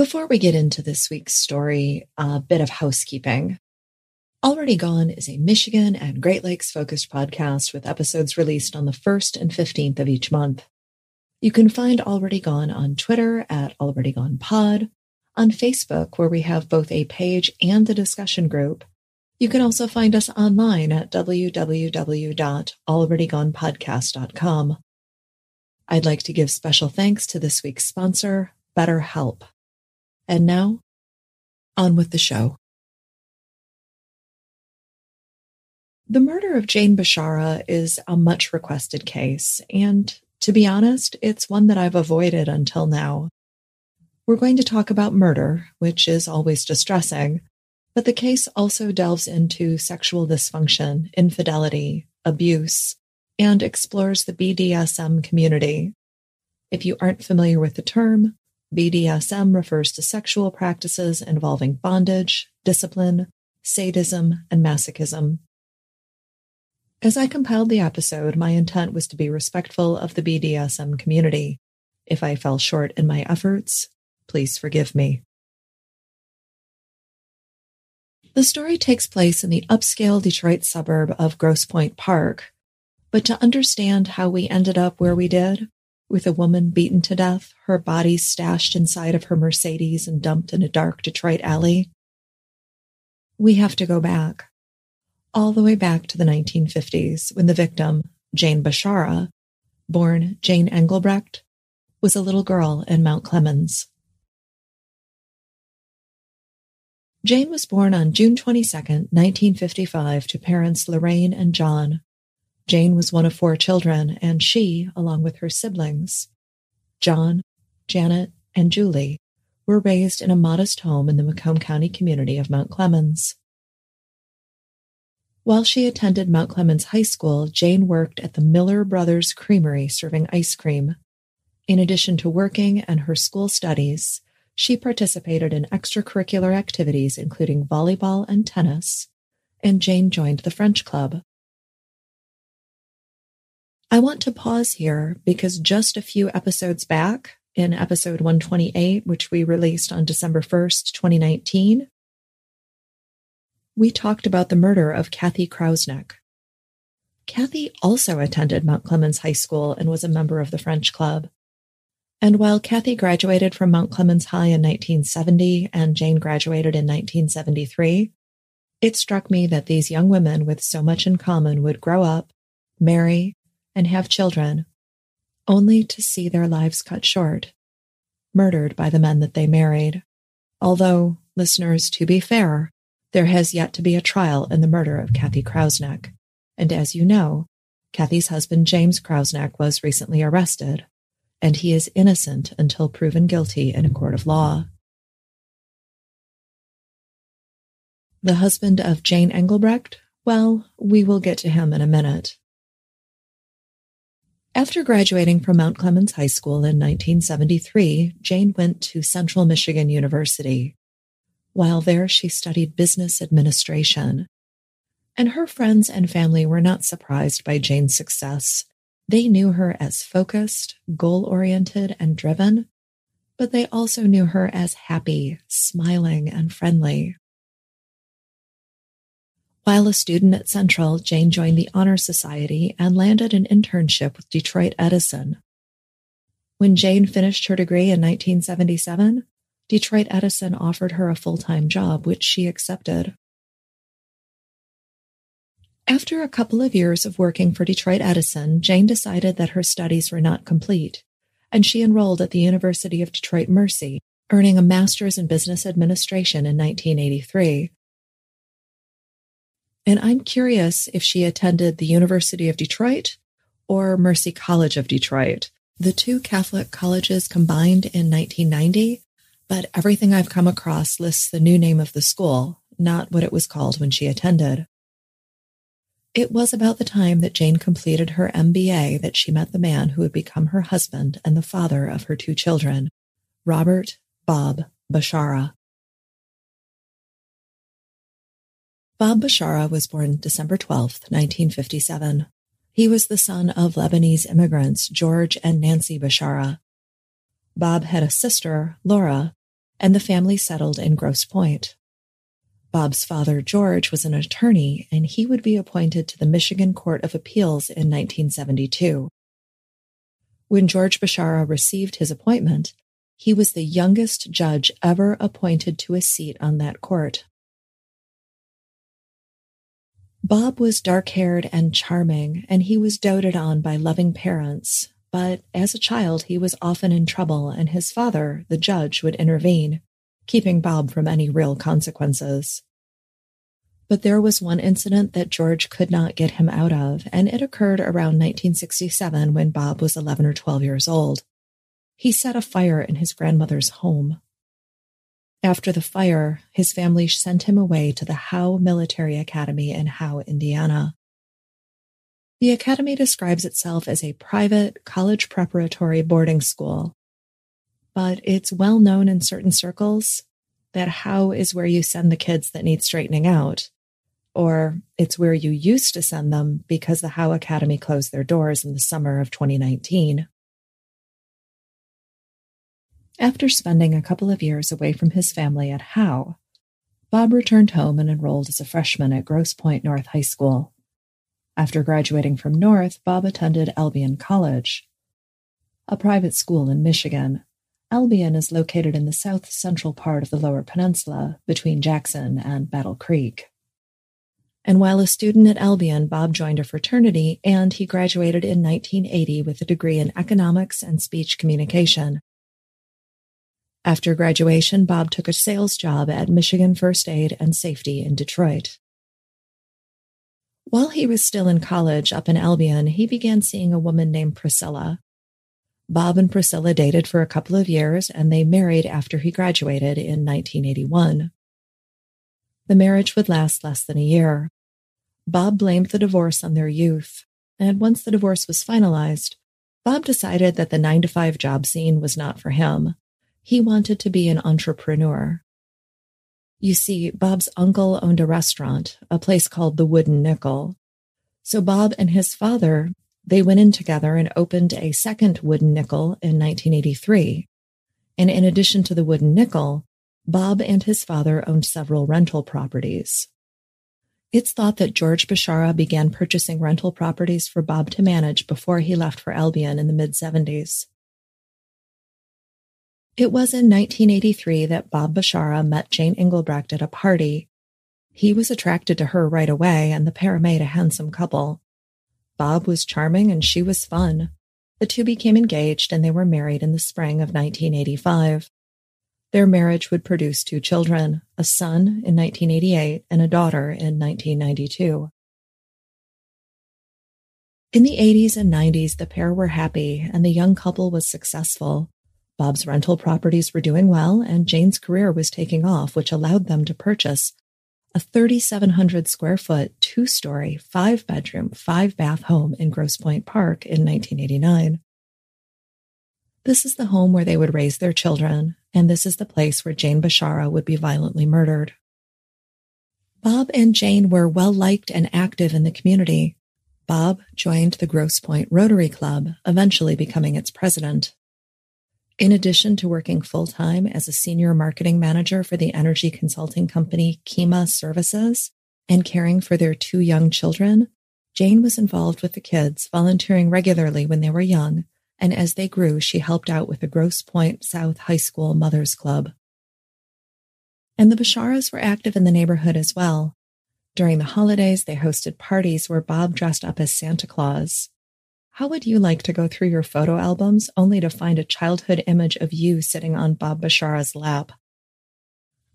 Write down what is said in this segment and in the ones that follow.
Before we get into this week's story, a bit of housekeeping. Already Gone is a Michigan and Great Lakes focused podcast with episodes released on the 1st and 15th of each month. You can find Already Gone on Twitter at Already Gone Pod, on Facebook, where we have both a page and a discussion group. You can also find us online at www.alreadygonepodcast.com. I'd like to give special thanks to this week's sponsor, BetterHelp. And now, on with the show. The murder of Jane Bashara is a much requested case, and to be honest, it's one that I've avoided until now. We're going to talk about murder, which is always distressing, but the case also delves into sexual dysfunction, infidelity, abuse, and explores the BDSM community. If you aren't familiar with the term, BDSM refers to sexual practices involving bondage, discipline, sadism, and masochism. As I compiled the episode, my intent was to be respectful of the BDSM community. If I fell short in my efforts, please forgive me. The story takes place in the upscale Detroit suburb of Grosse Pointe Park, but to understand how we ended up where we did, with a woman beaten to death, her body stashed inside of her Mercedes and dumped in a dark Detroit alley. We have to go back, all the way back to the 1950s when the victim, Jane Bashara, born Jane Engelbrecht, was a little girl in Mount Clemens. Jane was born on June 22, 1955, to parents Lorraine and John, Jane was one of four children, and she, along with her siblings, John, Janet, and Julie, were raised in a modest home in the Macomb County community of Mount Clemens. While she attended Mount Clemens High School, Jane worked at the Miller Brothers Creamery serving ice cream. In addition to working and her school studies, she participated in extracurricular activities including volleyball and tennis, and Jane joined the French Club. I want to pause here because just a few episodes back, in episode 128, which we released on December 1st, 2019, we talked about the murder of Kathy Krausneck. Kathy also attended Mount Clemens High School and was a member of the French Club. And while Kathy graduated from Mount Clemens High in 1970 and Jane graduated in 1973, it struck me that these young women with so much in common would grow up, marry, and have children, only to see their lives cut short, murdered by the men that they married. Although, listeners, to be fair, there has yet to be a trial in the murder of Kathy Krausneck. And as you know, Kathy's husband James Krausneck was recently arrested, and he is innocent until proven guilty in a court of law. The husband of Jane Engelbrecht? Well, we will get to him in a minute. After graduating from Mount Clemens High School in 1973, Jane went to Central Michigan University. While there, she studied business administration. And her friends and family were not surprised by Jane's success. They knew her as focused, goal oriented, and driven, but they also knew her as happy, smiling, and friendly. While a student at Central, Jane joined the Honor Society and landed an internship with Detroit Edison. When Jane finished her degree in 1977, Detroit Edison offered her a full-time job, which she accepted. After a couple of years of working for Detroit Edison, Jane decided that her studies were not complete, and she enrolled at the University of Detroit Mercy, earning a master's in business administration in 1983. And I'm curious if she attended the University of Detroit or Mercy College of Detroit. The two Catholic colleges combined in 1990, but everything I've come across lists the new name of the school, not what it was called when she attended. It was about the time that Jane completed her MBA that she met the man who would become her husband and the father of her two children, Robert Bob Bashara. Bob Bashara was born December 12, 1957. He was the son of Lebanese immigrants George and Nancy Bashara. Bob had a sister, Laura, and the family settled in Grosse Pointe. Bob's father, George, was an attorney, and he would be appointed to the Michigan Court of Appeals in 1972. When George Bashara received his appointment, he was the youngest judge ever appointed to a seat on that court. Bob was dark haired and charming, and he was doted on by loving parents, but as a child, he was often in trouble, and his father, the judge, would intervene, keeping Bob from any real consequences. But there was one incident that George could not get him out of, and it occurred around 1967 when Bob was 11 or 12 years old. He set a fire in his grandmother's home. After the fire, his family sent him away to the Howe Military Academy in Howe, Indiana. The academy describes itself as a private college preparatory boarding school, but it's well known in certain circles that Howe is where you send the kids that need straightening out, or it's where you used to send them because the Howe Academy closed their doors in the summer of 2019. After spending a couple of years away from his family at Howe, Bob returned home and enrolled as a freshman at Grosse Pointe North High School. After graduating from North, Bob attended Albion College, a private school in Michigan. Albion is located in the south central part of the Lower Peninsula between Jackson and Battle Creek. And while a student at Albion, Bob joined a fraternity and he graduated in 1980 with a degree in economics and speech communication. After graduation, Bob took a sales job at Michigan First Aid and Safety in Detroit. While he was still in college up in Albion, he began seeing a woman named Priscilla. Bob and Priscilla dated for a couple of years and they married after he graduated in 1981. The marriage would last less than a year. Bob blamed the divorce on their youth, and once the divorce was finalized, Bob decided that the nine to five job scene was not for him. He wanted to be an entrepreneur. You see, Bob's uncle owned a restaurant, a place called the Wooden Nickel. So Bob and his father, they went in together and opened a second Wooden Nickel in 1983. And in addition to the Wooden Nickel, Bob and his father owned several rental properties. It's thought that George Bashara began purchasing rental properties for Bob to manage before he left for Albion in the mid 70s. It was in 1983 that Bob Bashara met Jane Engelbrecht at a party. He was attracted to her right away, and the pair made a handsome couple. Bob was charming and she was fun. The two became engaged and they were married in the spring of 1985. Their marriage would produce two children, a son in 1988 and a daughter in 1992. In the 80s and 90s, the pair were happy and the young couple was successful. Bob's rental properties were doing well, and Jane's career was taking off, which allowed them to purchase a 3,700 square foot, two story, five bedroom, five bath home in Grosse Pointe Park in 1989. This is the home where they would raise their children, and this is the place where Jane Bashara would be violently murdered. Bob and Jane were well liked and active in the community. Bob joined the Grosse Pointe Rotary Club, eventually becoming its president. In addition to working full time as a senior marketing manager for the energy consulting company Kema Services and caring for their two young children, Jane was involved with the kids, volunteering regularly when they were young, and as they grew, she helped out with the Grosse Pointe South High School Mothers Club. And the Basharas were active in the neighborhood as well. During the holidays, they hosted parties where Bob dressed up as Santa Claus. How would you like to go through your photo albums only to find a childhood image of you sitting on Bob Bashara's lap?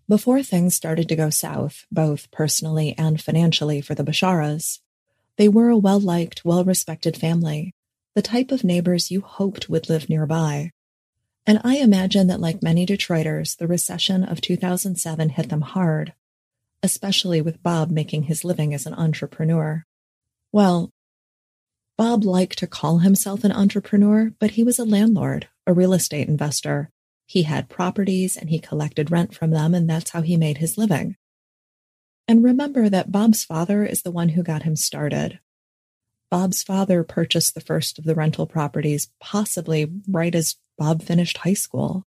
Before things started to go south, both personally and financially for the Basharas, they were a well liked, well respected family, the type of neighbors you hoped would live nearby. And I imagine that, like many Detroiters, the recession of 2007 hit them hard, especially with Bob making his living as an entrepreneur. Well, Bob liked to call himself an entrepreneur, but he was a landlord, a real estate investor. He had properties and he collected rent from them, and that's how he made his living. And remember that Bob's father is the one who got him started. Bob's father purchased the first of the rental properties, possibly right as Bob finished high school.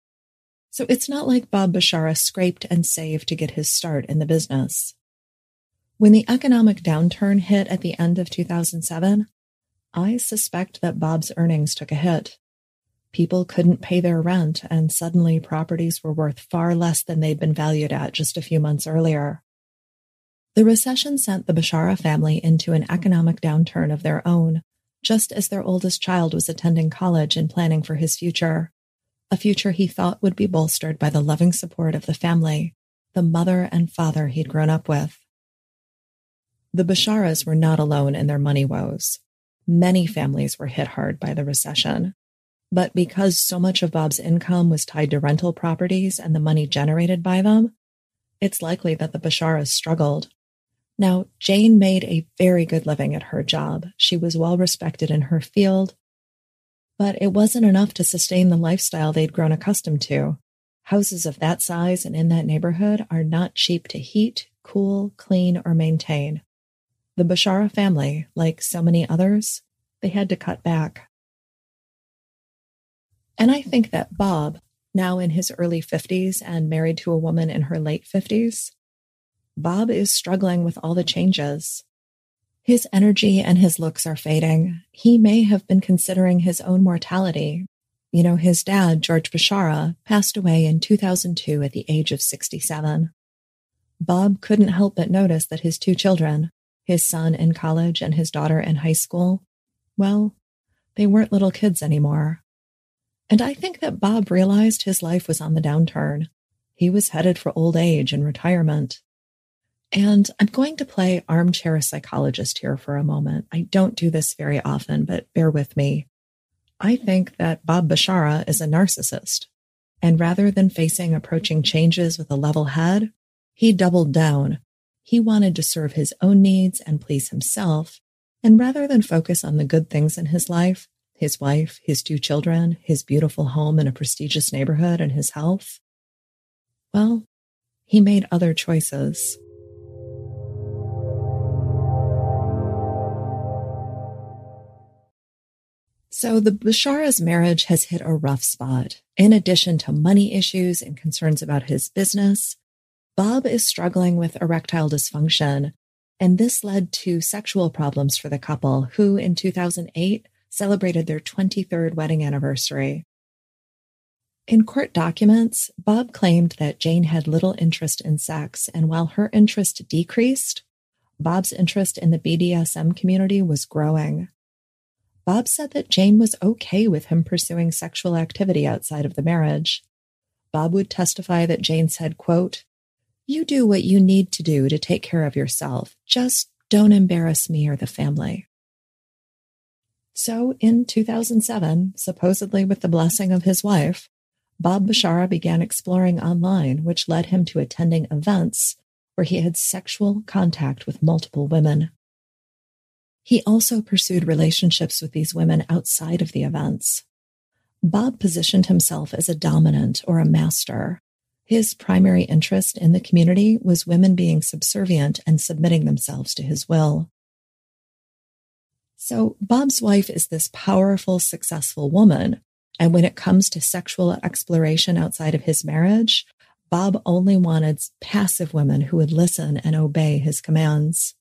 So it's not like Bob Bashara scraped and saved to get his start in the business. When the economic downturn hit at the end of 2007, I suspect that Bob's earnings took a hit. People couldn't pay their rent, and suddenly properties were worth far less than they'd been valued at just a few months earlier. The recession sent the Bashara family into an economic downturn of their own, just as their oldest child was attending college and planning for his future, a future he thought would be bolstered by the loving support of the family, the mother and father he'd grown up with. The Basharas were not alone in their money woes. Many families were hit hard by the recession. But because so much of Bob's income was tied to rental properties and the money generated by them, it's likely that the Basharas struggled. Now, Jane made a very good living at her job. She was well respected in her field, but it wasn't enough to sustain the lifestyle they'd grown accustomed to. Houses of that size and in that neighborhood are not cheap to heat, cool, clean, or maintain. The Bashara family, like so many others, they had to cut back. And I think that Bob, now in his early 50s and married to a woman in her late 50s, Bob is struggling with all the changes. His energy and his looks are fading. He may have been considering his own mortality. You know, his dad, George Bashara, passed away in 2002 at the age of 67. Bob couldn't help but notice that his two children, his son in college and his daughter in high school, well, they weren't little kids anymore. And I think that Bob realized his life was on the downturn. He was headed for old age and retirement. And I'm going to play armchair psychologist here for a moment. I don't do this very often, but bear with me. I think that Bob Bashara is a narcissist. And rather than facing approaching changes with a level head, he doubled down he wanted to serve his own needs and please himself. And rather than focus on the good things in his life, his wife, his two children, his beautiful home in a prestigious neighborhood, and his health, well, he made other choices. So the Bashara's marriage has hit a rough spot. In addition to money issues and concerns about his business, Bob is struggling with erectile dysfunction, and this led to sexual problems for the couple, who in 2008 celebrated their 23rd wedding anniversary. In court documents, Bob claimed that Jane had little interest in sex, and while her interest decreased, Bob's interest in the BDSM community was growing. Bob said that Jane was okay with him pursuing sexual activity outside of the marriage. Bob would testify that Jane said, quote, you do what you need to do to take care of yourself. Just don't embarrass me or the family. So in 2007, supposedly with the blessing of his wife, Bob Bashara began exploring online, which led him to attending events where he had sexual contact with multiple women. He also pursued relationships with these women outside of the events. Bob positioned himself as a dominant or a master, his primary interest in the community was women being subservient and submitting themselves to his will. So Bob's wife is this powerful, successful woman. And when it comes to sexual exploration outside of his marriage, Bob only wanted passive women who would listen and obey his commands.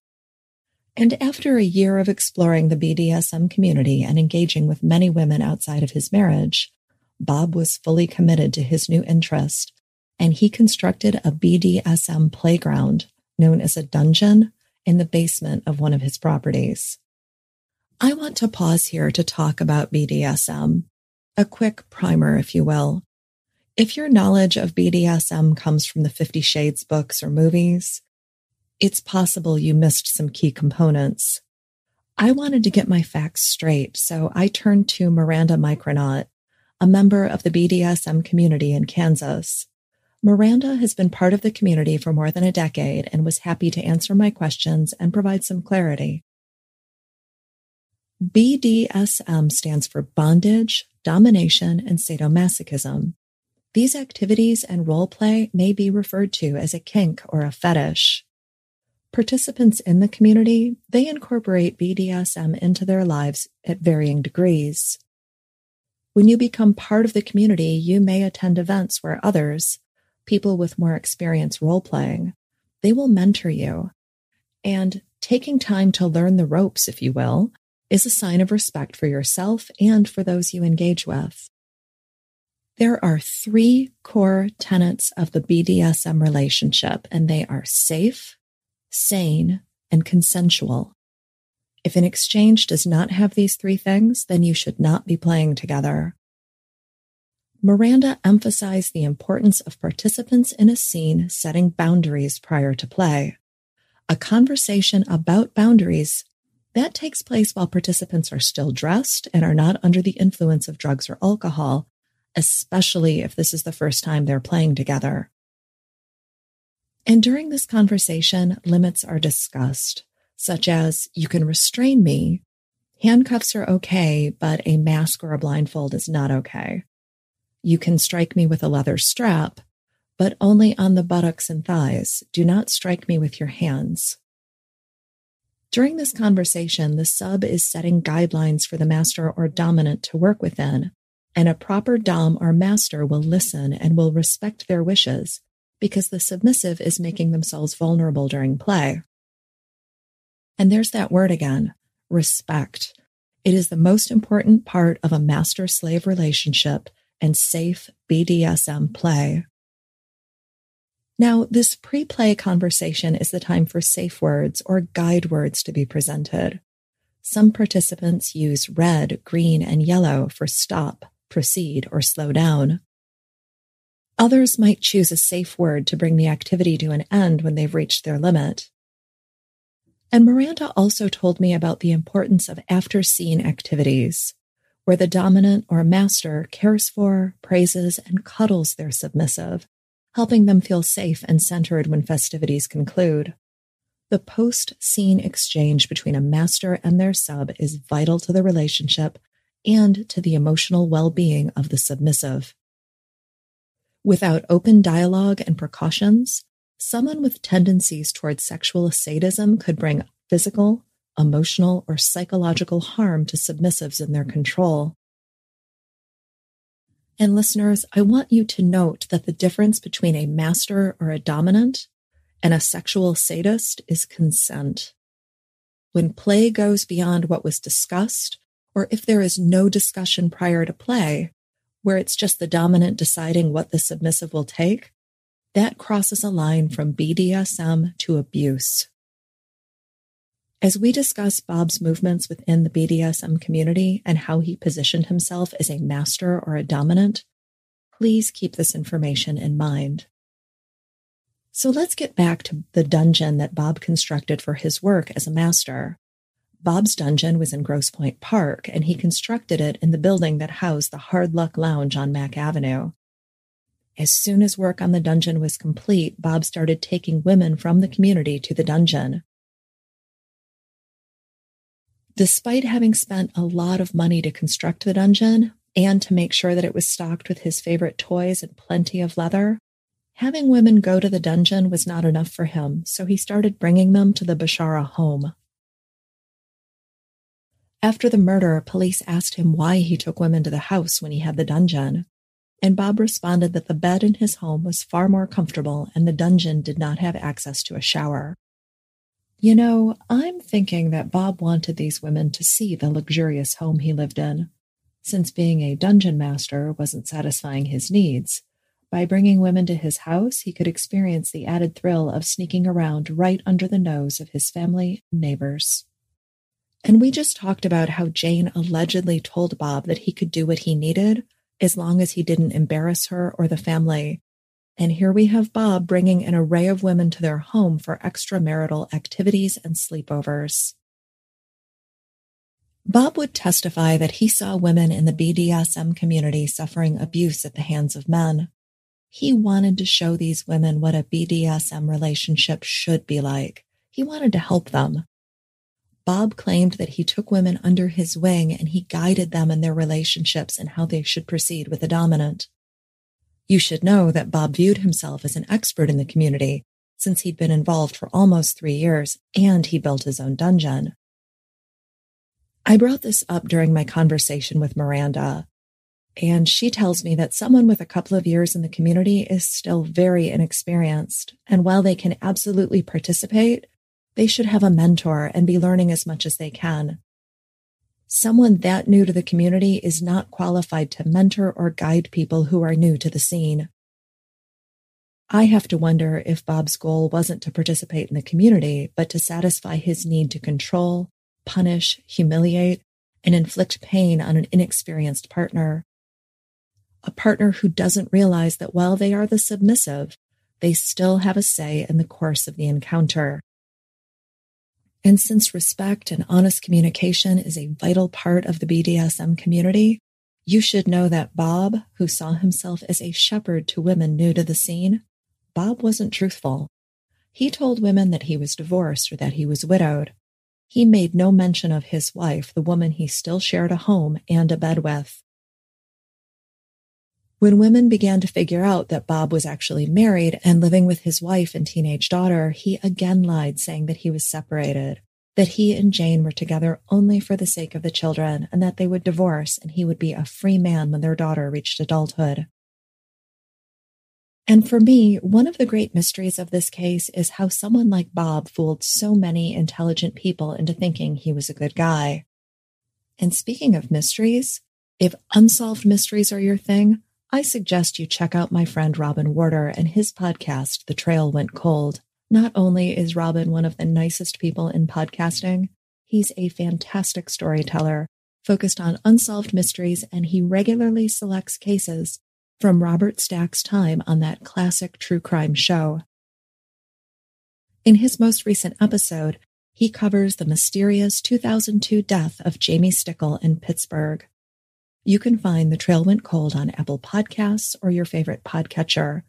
And after a year of exploring the BDSM community and engaging with many women outside of his marriage, Bob was fully committed to his new interest and he constructed a BDSM playground known as a dungeon in the basement of one of his properties. I want to pause here to talk about BDSM, a quick primer, if you will. If your knowledge of BDSM comes from the Fifty Shades books or movies, it's possible you missed some key components. I wanted to get my facts straight, so I turned to Miranda Micronaut, a member of the BDSM community in Kansas. Miranda has been part of the community for more than a decade and was happy to answer my questions and provide some clarity. BDSM stands for bondage, domination, and sadomasochism. These activities and role play may be referred to as a kink or a fetish. Participants in the community, they incorporate BDSM into their lives at varying degrees. When you become part of the community, you may attend events where others, people with more experience role playing, they will mentor you. And taking time to learn the ropes, if you will, is a sign of respect for yourself and for those you engage with. There are three core tenets of the BDSM relationship, and they are safe, sane, and consensual. If an exchange does not have these three things, then you should not be playing together. Miranda emphasized the importance of participants in a scene setting boundaries prior to play. A conversation about boundaries that takes place while participants are still dressed and are not under the influence of drugs or alcohol, especially if this is the first time they're playing together. And during this conversation, limits are discussed, such as you can restrain me. Handcuffs are okay, but a mask or a blindfold is not okay. You can strike me with a leather strap, but only on the buttocks and thighs. Do not strike me with your hands. During this conversation, the sub is setting guidelines for the master or dominant to work within, and a proper dom or master will listen and will respect their wishes because the submissive is making themselves vulnerable during play. And there's that word again respect. It is the most important part of a master slave relationship and safe BDSM play. Now, this pre play conversation is the time for safe words or guide words to be presented. Some participants use red, green, and yellow for stop, proceed, or slow down. Others might choose a safe word to bring the activity to an end when they've reached their limit. And Miranda also told me about the importance of after scene activities, where the dominant or master cares for, praises, and cuddles their submissive helping them feel safe and centered when festivities conclude. The post scene exchange between a master and their sub is vital to the relationship and to the emotional well being of the submissive. Without open dialogue and precautions, someone with tendencies towards sexual sadism could bring physical, emotional, or psychological harm to submissives in their control. And listeners, I want you to note that the difference between a master or a dominant and a sexual sadist is consent. When play goes beyond what was discussed, or if there is no discussion prior to play, where it's just the dominant deciding what the submissive will take, that crosses a line from BDSM to abuse. As we discuss Bob's movements within the BDSM community and how he positioned himself as a master or a dominant, please keep this information in mind. So let's get back to the dungeon that Bob constructed for his work as a master. Bob's dungeon was in Grosse Pointe Park, and he constructed it in the building that housed the Hard Luck Lounge on Mack Avenue. As soon as work on the dungeon was complete, Bob started taking women from the community to the dungeon. Despite having spent a lot of money to construct the dungeon and to make sure that it was stocked with his favorite toys and plenty of leather, having women go to the dungeon was not enough for him, so he started bringing them to the Bashara home. After the murder, police asked him why he took women to the house when he had the dungeon. And Bob responded that the bed in his home was far more comfortable and the dungeon did not have access to a shower. You know, I'm thinking that Bob wanted these women to see the luxurious home he lived in. Since being a dungeon master wasn't satisfying his needs, by bringing women to his house, he could experience the added thrill of sneaking around right under the nose of his family and neighbors. And we just talked about how Jane allegedly told Bob that he could do what he needed as long as he didn't embarrass her or the family and here we have Bob bringing an array of women to their home for extramarital activities and sleepovers. Bob would testify that he saw women in the BDSM community suffering abuse at the hands of men. He wanted to show these women what a BDSM relationship should be like. He wanted to help them. Bob claimed that he took women under his wing and he guided them in their relationships and how they should proceed with the dominant. You should know that Bob viewed himself as an expert in the community since he'd been involved for almost three years and he built his own dungeon. I brought this up during my conversation with Miranda, and she tells me that someone with a couple of years in the community is still very inexperienced. And while they can absolutely participate, they should have a mentor and be learning as much as they can. Someone that new to the community is not qualified to mentor or guide people who are new to the scene. I have to wonder if Bob's goal wasn't to participate in the community, but to satisfy his need to control, punish, humiliate, and inflict pain on an inexperienced partner. A partner who doesn't realize that while they are the submissive, they still have a say in the course of the encounter. And since respect and honest communication is a vital part of the BDSM community, you should know that Bob, who saw himself as a shepherd to women new to the scene, Bob wasn't truthful. He told women that he was divorced or that he was widowed. He made no mention of his wife, the woman he still shared a home and a bed with. When women began to figure out that Bob was actually married and living with his wife and teenage daughter, he again lied, saying that he was separated, that he and Jane were together only for the sake of the children, and that they would divorce and he would be a free man when their daughter reached adulthood. And for me, one of the great mysteries of this case is how someone like Bob fooled so many intelligent people into thinking he was a good guy. And speaking of mysteries, if unsolved mysteries are your thing, I suggest you check out my friend Robin Warder and his podcast, The Trail Went Cold. Not only is Robin one of the nicest people in podcasting, he's a fantastic storyteller focused on unsolved mysteries, and he regularly selects cases from Robert Stack's time on that classic true crime show. In his most recent episode, he covers the mysterious 2002 death of Jamie Stickle in Pittsburgh. You can find The Trail Went Cold on Apple Podcasts or your favorite podcatcher.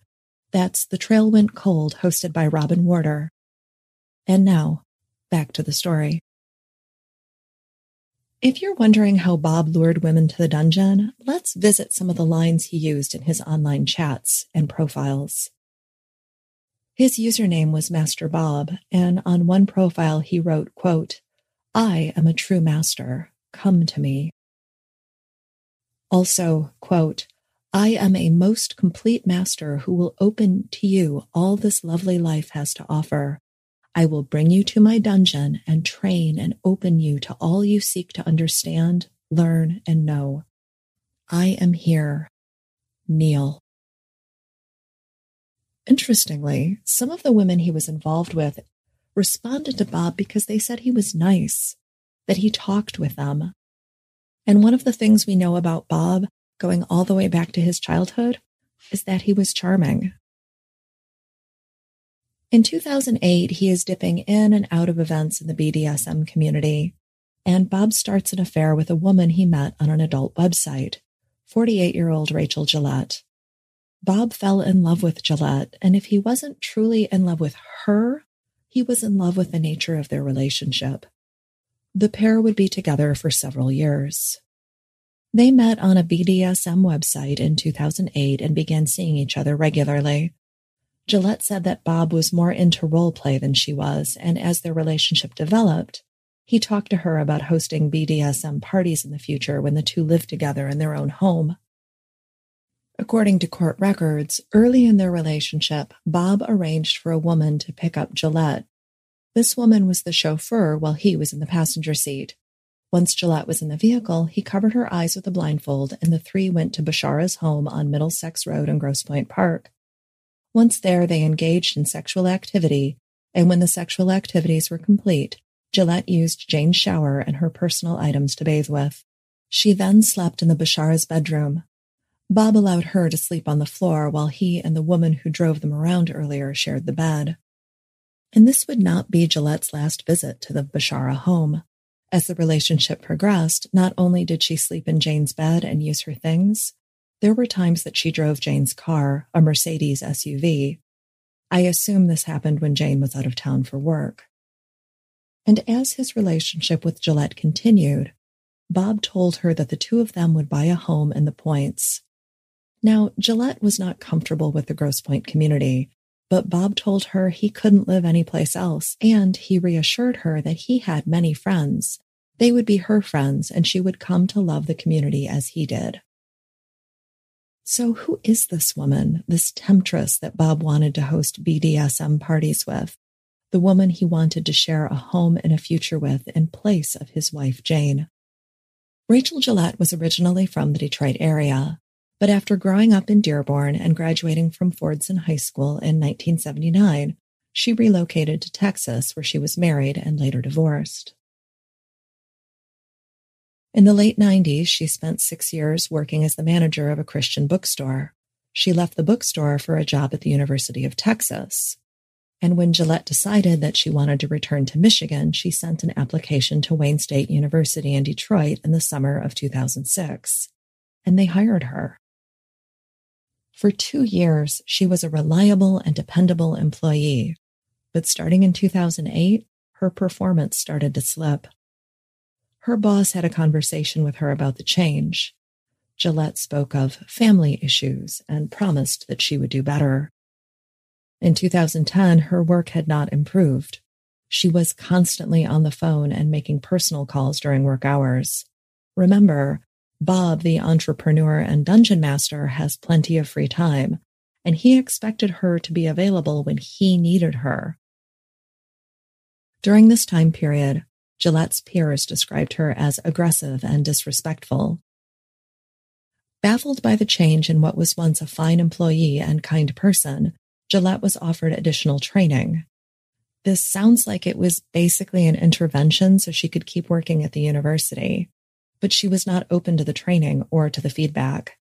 That's The Trail Went Cold, hosted by Robin Warder. And now, back to the story. If you're wondering how Bob lured women to the dungeon, let's visit some of the lines he used in his online chats and profiles. His username was Master Bob, and on one profile he wrote, quote, I am a true master. Come to me. Also, quote, I am a most complete master who will open to you all this lovely life has to offer. I will bring you to my dungeon and train and open you to all you seek to understand, learn, and know. I am here. Kneel. Interestingly, some of the women he was involved with responded to Bob because they said he was nice, that he talked with them. And one of the things we know about Bob, going all the way back to his childhood, is that he was charming. In 2008, he is dipping in and out of events in the BDSM community, and Bob starts an affair with a woman he met on an adult website, 48 year old Rachel Gillette. Bob fell in love with Gillette, and if he wasn't truly in love with her, he was in love with the nature of their relationship. The pair would be together for several years. They met on a BDSM website in 2008 and began seeing each other regularly. Gillette said that Bob was more into role play than she was, and as their relationship developed, he talked to her about hosting BDSM parties in the future when the two lived together in their own home. According to court records, early in their relationship, Bob arranged for a woman to pick up Gillette. This woman was the chauffeur while he was in the passenger seat. Once Gillette was in the vehicle, he covered her eyes with a blindfold, and the three went to Bashara's home on Middlesex Road in Grosse Pointe Park. Once there, they engaged in sexual activity, and when the sexual activities were complete, Gillette used Jane's shower and her personal items to bathe with. She then slept in the Bashara's bedroom. Bob allowed her to sleep on the floor while he and the woman who drove them around earlier shared the bed. And this would not be Gillette's last visit to the Bashara home. As the relationship progressed, not only did she sleep in Jane's bed and use her things, there were times that she drove Jane's car, a Mercedes SUV. I assume this happened when Jane was out of town for work. And as his relationship with Gillette continued, Bob told her that the two of them would buy a home in the Pointes. Now, Gillette was not comfortable with the Grosse Pointe community, but Bob told her he couldn't live anyplace else, and he reassured her that he had many friends. They would be her friends, and she would come to love the community as he did. So, who is this woman, this temptress that Bob wanted to host BDSM parties with? The woman he wanted to share a home and a future with in place of his wife, Jane. Rachel Gillette was originally from the Detroit area, but after growing up in Dearborn and graduating from Fordson High School in 1979, she relocated to Texas where she was married and later divorced. In the late 90s, she spent six years working as the manager of a Christian bookstore. She left the bookstore for a job at the University of Texas. And when Gillette decided that she wanted to return to Michigan, she sent an application to Wayne State University in Detroit in the summer of 2006. And they hired her. For two years, she was a reliable and dependable employee. But starting in 2008, her performance started to slip. Her boss had a conversation with her about the change. Gillette spoke of family issues and promised that she would do better. In 2010, her work had not improved. She was constantly on the phone and making personal calls during work hours. Remember, Bob, the entrepreneur and dungeon master, has plenty of free time, and he expected her to be available when he needed her. During this time period, Gillette's peers described her as aggressive and disrespectful. Baffled by the change in what was once a fine employee and kind person, Gillette was offered additional training. This sounds like it was basically an intervention so she could keep working at the university, but she was not open to the training or to the feedback.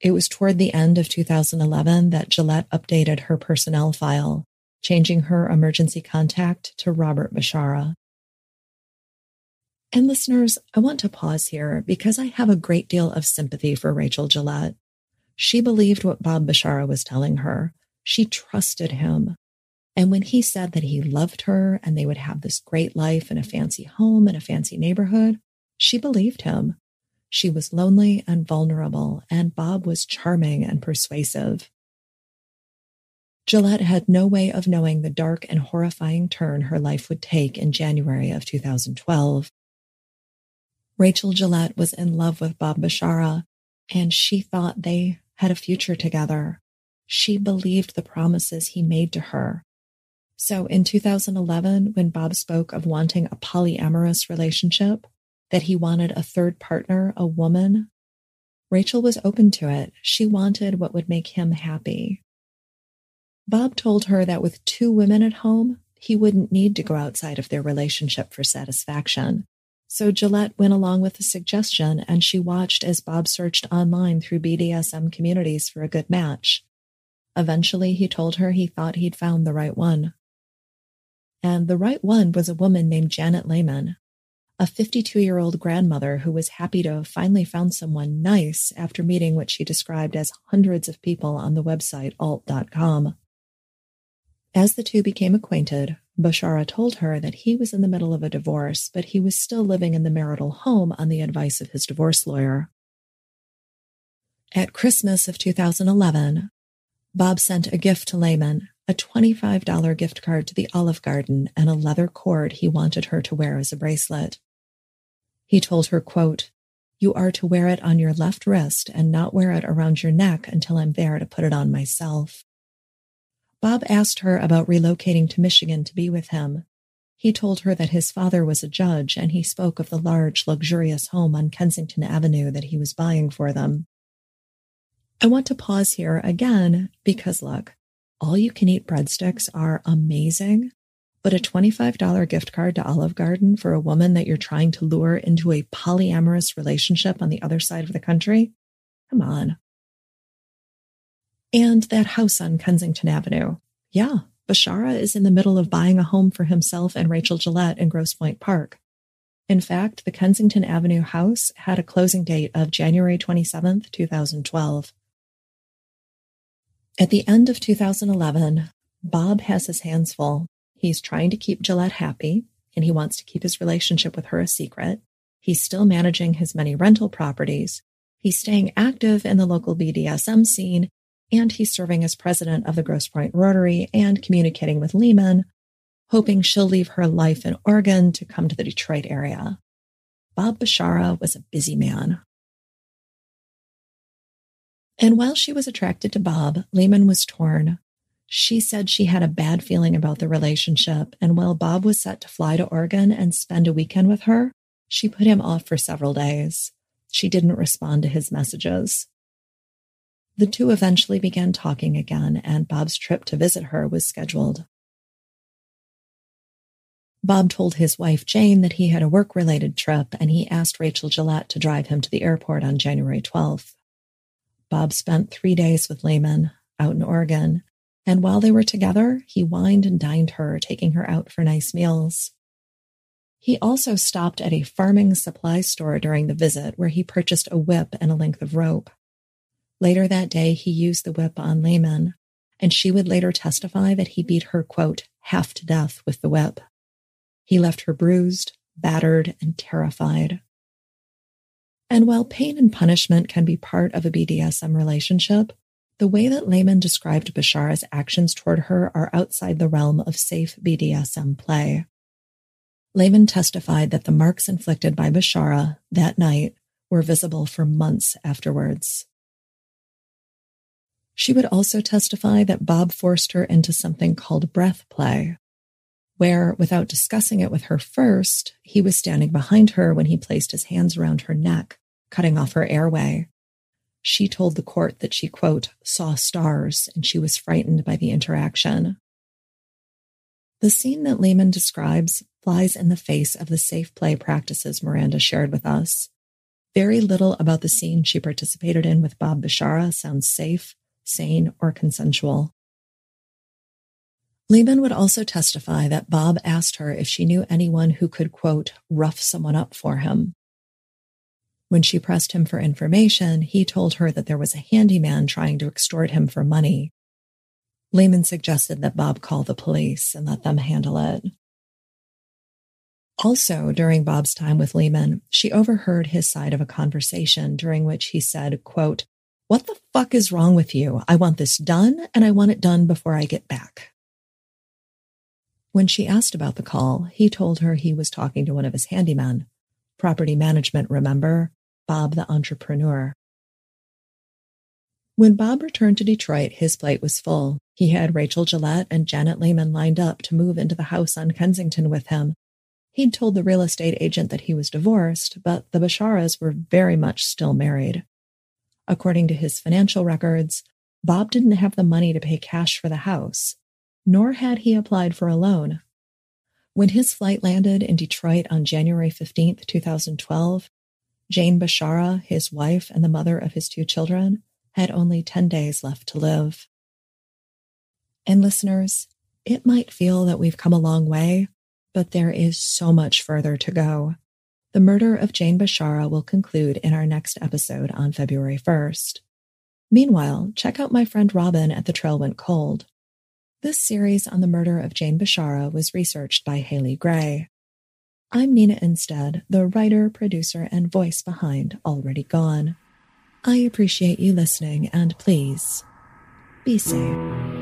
It was toward the end of 2011 that Gillette updated her personnel file, changing her emergency contact to Robert Bashara. And listeners, I want to pause here because I have a great deal of sympathy for Rachel Gillette. She believed what Bob Bashara was telling her, she trusted him. And when he said that he loved her and they would have this great life in a fancy home in a fancy neighborhood, she believed him. She was lonely and vulnerable, and Bob was charming and persuasive. Gillette had no way of knowing the dark and horrifying turn her life would take in January of 2012. Rachel Gillette was in love with Bob Bashara, and she thought they had a future together. She believed the promises he made to her. So in 2011, when Bob spoke of wanting a polyamorous relationship, that he wanted a third partner, a woman, Rachel was open to it. She wanted what would make him happy. Bob told her that with two women at home, he wouldn't need to go outside of their relationship for satisfaction. So Gillette went along with the suggestion and she watched as Bob searched online through BDSM communities for a good match. Eventually, he told her he thought he'd found the right one. And the right one was a woman named Janet Lehman, a 52 year old grandmother who was happy to have finally found someone nice after meeting what she described as hundreds of people on the website alt.com. As the two became acquainted, Bashara told her that he was in the middle of a divorce, but he was still living in the marital home on the advice of his divorce lawyer. At Christmas of 2011, Bob sent a gift to Lehman, a $25 gift card to the Olive Garden and a leather cord he wanted her to wear as a bracelet. He told her, quote, you are to wear it on your left wrist and not wear it around your neck until I'm there to put it on myself. Bob asked her about relocating to Michigan to be with him. He told her that his father was a judge and he spoke of the large, luxurious home on Kensington Avenue that he was buying for them. I want to pause here again because look, all you can eat breadsticks are amazing, but a $25 gift card to Olive Garden for a woman that you're trying to lure into a polyamorous relationship on the other side of the country? Come on. And that house on Kensington Avenue. Yeah, Bashara is in the middle of buying a home for himself and Rachel Gillette in Grosse Pointe Park. In fact, the Kensington Avenue house had a closing date of January 27, 2012. At the end of 2011, Bob has his hands full. He's trying to keep Gillette happy, and he wants to keep his relationship with her a secret. He's still managing his many rental properties. He's staying active in the local BDSM scene, and he's serving as president of the Grosse Pointe Rotary and communicating with Lehman, hoping she'll leave her life in Oregon to come to the Detroit area. Bob Bashara was a busy man. And while she was attracted to Bob, Lehman was torn. She said she had a bad feeling about the relationship, and while Bob was set to fly to Oregon and spend a weekend with her, she put him off for several days. She didn't respond to his messages. The two eventually began talking again, and Bob's trip to visit her was scheduled. Bob told his wife Jane that he had a work related trip and he asked Rachel Gillette to drive him to the airport on January 12th. Bob spent three days with Lehman out in Oregon, and while they were together, he wined and dined her, taking her out for nice meals. He also stopped at a farming supply store during the visit where he purchased a whip and a length of rope. Later that day, he used the whip on Lehman, and she would later testify that he beat her, quote, half to death with the whip. He left her bruised, battered, and terrified. And while pain and punishment can be part of a BDSM relationship, the way that Lehman described Bashara's actions toward her are outside the realm of safe BDSM play. Lehman testified that the marks inflicted by Bashara that night were visible for months afterwards. She would also testify that Bob forced her into something called breath play, where, without discussing it with her first, he was standing behind her when he placed his hands around her neck, cutting off her airway. She told the court that she, quote, saw stars and she was frightened by the interaction. The scene that Lehman describes flies in the face of the safe play practices Miranda shared with us. Very little about the scene she participated in with Bob Bashara sounds safe, sane, or consensual. Lehman would also testify that Bob asked her if she knew anyone who could, quote, rough someone up for him. When she pressed him for information, he told her that there was a handyman trying to extort him for money. Lehman suggested that Bob call the police and let them handle it. Also, during Bob's time with Lehman, she overheard his side of a conversation during which he said, quote, What the fuck is wrong with you? I want this done and I want it done before I get back. When she asked about the call, he told her he was talking to one of his handymen. Property management, remember? Bob the entrepreneur. When Bob returned to Detroit, his plate was full. He had Rachel Gillette and Janet Lehman lined up to move into the house on Kensington with him. He'd told the real estate agent that he was divorced, but the Basharas were very much still married. According to his financial records, Bob didn't have the money to pay cash for the house, nor had he applied for a loan. When his flight landed in Detroit on January 15, 2012, Jane Bashara, his wife and the mother of his two children, had only 10 days left to live. And listeners, it might feel that we've come a long way, but there is so much further to go. The murder of Jane Bashara will conclude in our next episode on February 1st. Meanwhile, check out my friend Robin at The Trail Went Cold. This series on the murder of Jane Bashara was researched by Haley Gray. I'm Nina Innsted, the writer, producer, and voice behind Already Gone. I appreciate you listening, and please be safe.